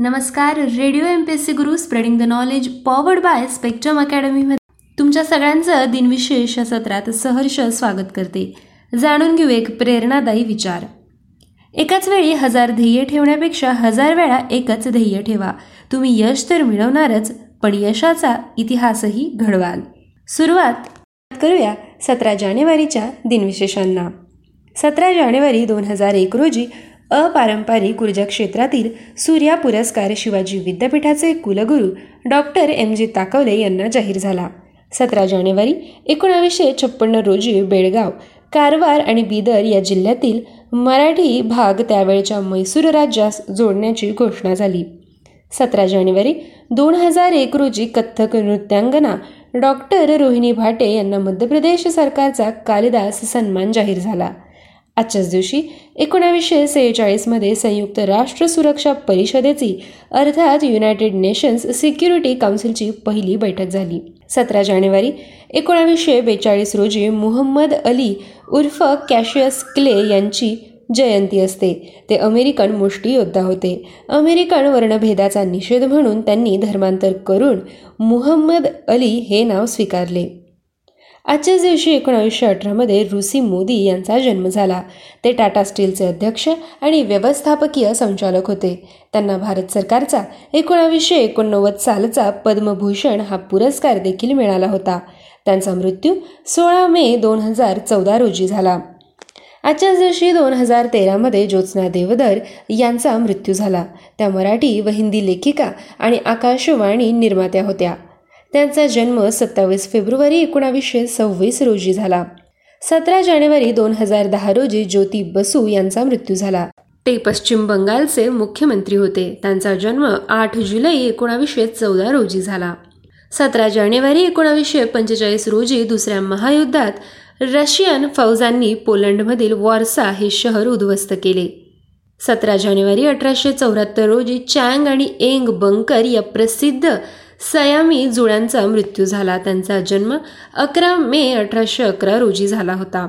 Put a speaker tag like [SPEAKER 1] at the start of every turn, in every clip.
[SPEAKER 1] नमस्कार radio M P S C Guru spreading the knowledge powered by spectrum अकॅडमीमध्ये तुमच्या सगळ्यांचं दिनविशेष या सत्रात सहर्ष स्वागत करते. जाणून घेऊ एक प्रेरणादायी विचार. एकाच वेळी हजार ध्येय ठेवण्यापेक्षा हजार वेळा एकच ध्येय ठेवा. तुम्ही यश तर मिळवणारच पण यशाचा इतिहासही घडवाल. सुरुवात करूया सतरा जानेवारीच्या दिनविशेषांना. सतरा जानेवारी दोन हजार एक रोजी अपारंपरिक ऊर्जा क्षेत्रातील सूर्या पुरस्कार शिवाजी विद्यापीठाचे कुलगुरू डॉक्टर एम जी ताकवले यांना जाहीर झाला. सतरा जानेवारी एकोणावीसशे छप्पन्न रोजी बेळगाव कारवार आणि बिदर या जिल्ह्यातील मराठी भाग त्यावेळच्या मैसूर राज्यास जोडण्याची घोषणा झाली. सतरा जानेवारी दोन हजार एक रोजी कथ्थक नृत्यांगना डॉक्टर रोहिणी भाटे यांना मध्य प्रदेश सरकारचा कालिदास सन्मान जाहीर झाला. आजच्याच दिवशी एकोणावीसशे सेहेचाळीसमध्ये संयुक्त राष्ट्र सुरक्षा परिषदेची अर्थात युनायटेड नेशन्स सिक्युरिटी काउन्सिलची पहिली बैठक झाली. सतरा जानेवारी एकोणावीसशे बेचाळीस रोजी मुहम्मद अली उर्फ कॅशियस क्ले यांची जयंती असते. ते अमेरिकन मुष्टियोद्धा होते. अमेरिकन वर्णभेदाचा निषेध म्हणून त्यांनी धर्मांतर करून मुहम्मद अली हे नाव स्वीकारले. आजच्याच दिवशी एकोणावीसशे अठरामध्ये रुसी मोदी यांचा जन्म झाला. ते टाटा स्टीलचे अध्यक्ष आणि व्यवस्थापकीय संचालक होते. त्यांना भारत सरकारचा एकोणावीसशे एकोणनव्वद सालचा पद्मभूषण हा पुरस्कार देखील मिळाला होता. त्यांचा मृत्यू सोळा मे दोन हजार चौदा रोजी झाला. आजच्याच दिवशी दोन हजार तेरामध्ये ज्योत्स्ना देवधर यांचा मृत्यू झाला. त्या मराठी व हिंदी लेखिका आणि आकाशवाणी निर्मात्या होत्या. त्यांचा जन्म सत्तावीस फेब्रुवारी एकोणावीसशे सव्वीस रोजी झाला. सतरा जानेवारी दोन हजार दहा रोजी ज्योती बसू यांचा मृत्यू झाला. ते पश्चिम बंगालचे मुख्यमंत्री होते. त्यांचा जन्म आठ जुलै एकोणावीसशे चौदा रोजी झाला. सतरा जानेवारी एकोणावीसशे पंचेचाळीस रोजी दुसऱ्या महायुद्धात रशियन फौजांनी पोलंडमधील वॉर्सा हे शहर उद्ध्वस्त केले. सतरा जानेवारी अठराशे चौऱ्याहत्तर रोजी चँग आणि एंग बंकर या प्रसिद्ध सयामी जुळ्यांचा मृत्यू झाला. त्यांचा जन्म अकरा मे अठराशे अकरा रोजी झाला होता.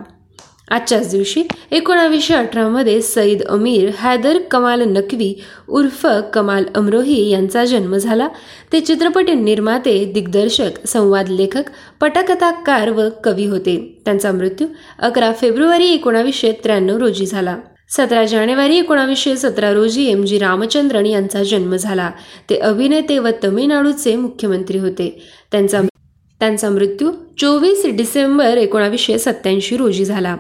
[SPEAKER 1] आजच्याच दिवशी एकोणावीसशे अठरामध्ये सईद अमीर हैदर कमाल नकवी उर्फ कमाल अमरोही यांचा जन्म झाला. ते चित्रपट निर्माते दिग्दर्शक संवाद लेखक पटकथाकार व कवी होते. त्यांचा मृत्यू अकरा फेब्रुवारी एकोणावीसशे त्र्याण्णव रोजी झाला. सतरा जानेवारी एकोणावीसशे सतरा रोजी एम जी रामचंद्रन यांचा जन्म झाला. ते अभिनेते व तमिळनाडूचे मुख्यमंत्री होते. त्यांचा त्यांचा मृत्यू चोवीस डिसेंबर एकोणावीसशे सत्याऐंशी रोजी झाला.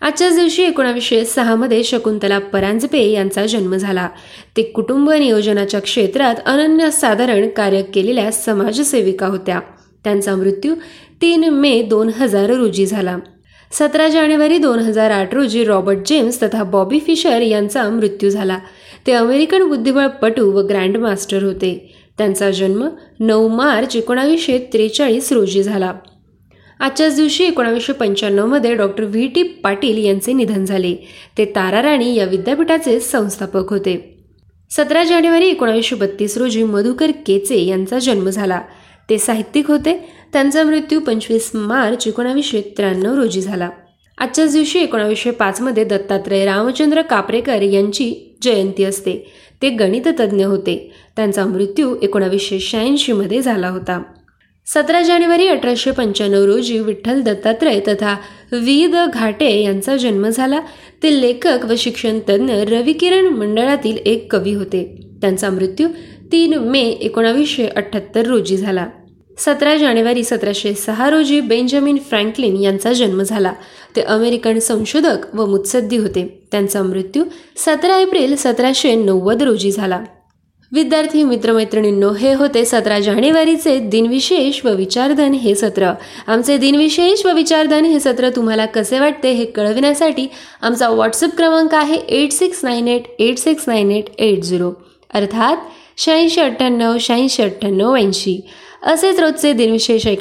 [SPEAKER 1] आजच्याच दिवशी एकोणावीसशे सहामध्ये शकुंतला परांजपे यांचा जन्म झाला. ते कुटुंब नियोजनाच्या क्षेत्रात अनन्यसाधारण कार्य केलेल्या समाजसेविका होत्या. त्यांचा मृत्यू तीन मे दोन हजार रोजी झाला. सतरा जानेवारी दोन हजार आठ रोजी रॉबर्ट जेम्स तथा बॉबी फिशर यांचा मृत्यू झाला. ते अमेरिकन बुद्धिबळपटू व ग्रँडमास्टर होते. त्यांचा जन्म नऊ मार्च एकोणावीसशे त्रेचाळीस रोजी झाला. आजच्याच दिवशी एकोणावीसशे पंच्याण्णवमध्ये डॉक्टर व्ही. टी. पाटील यांचे निधन झाले. ते ताराराणी या विद्यापीठाचे संस्थापक होते. सतरा जानेवारी एकोणावीसशे बत्तीस रोजी मधुकर केचे यांचा जन्म झाला. ते साहित्यिक होते. त्यांचा मृत्यू पंचवीस मार्च एकोणावीसशे त्र्याण्णव रोजी झाला. आजच्याच दिवशी एकोणावीसशे पाचमध्ये दत्तात्रय रामचंद्र कापरेकर यांची जयंती असते. ते गणिततज्ज्ञ होते. त्यांचा मृत्यू एकोणावीसशे शहाऐंशीमध्ये झाला होता. सतरा जानेवारी अठराशे पंच्याण्णव रोजी विठ्ठल दत्तात्रय तथा वि द घाटे यांचा जन्म झाला. ते लेखक व शिक्षणतज्ज्ञ रविकिरण मंडळातील एक कवी होते. त्यांचा मृत्यू तीन मे एकोणावीसशे अठ्ठ्याहत्तर रोजी झाला. सतरा जानेवारी सतराशे सहा रोजी बेंजामिन फ्रँकलिन यांचा जन्म झाला. ते अमेरिकन संशोधक व मुत्सद्दी होते. त्यांचा मृत्यू सतरा एप्रिल सतराशे नव्वद रोजी झाला. विद्यार्थी मित्रमैत्रिणींनो हे होते सतरा जानेवारीचे दिनविशेष व विचारधन हे सत्र. आमचे दिनविशेष व विचारधन हे सत्र तुम्हाला कसे वाटते हे कळविण्यासाठी आमचा व्हॉट्सअप क्रमांक आहे eight six nine eight eight six nine eight eight zero अर्थात शहाऐंशी अठ्ठ्याण्णव शहाऐंशी अठ्ठ्याण्णव ऐंशी. असेच रोजचे दिनविशेष ऐकणे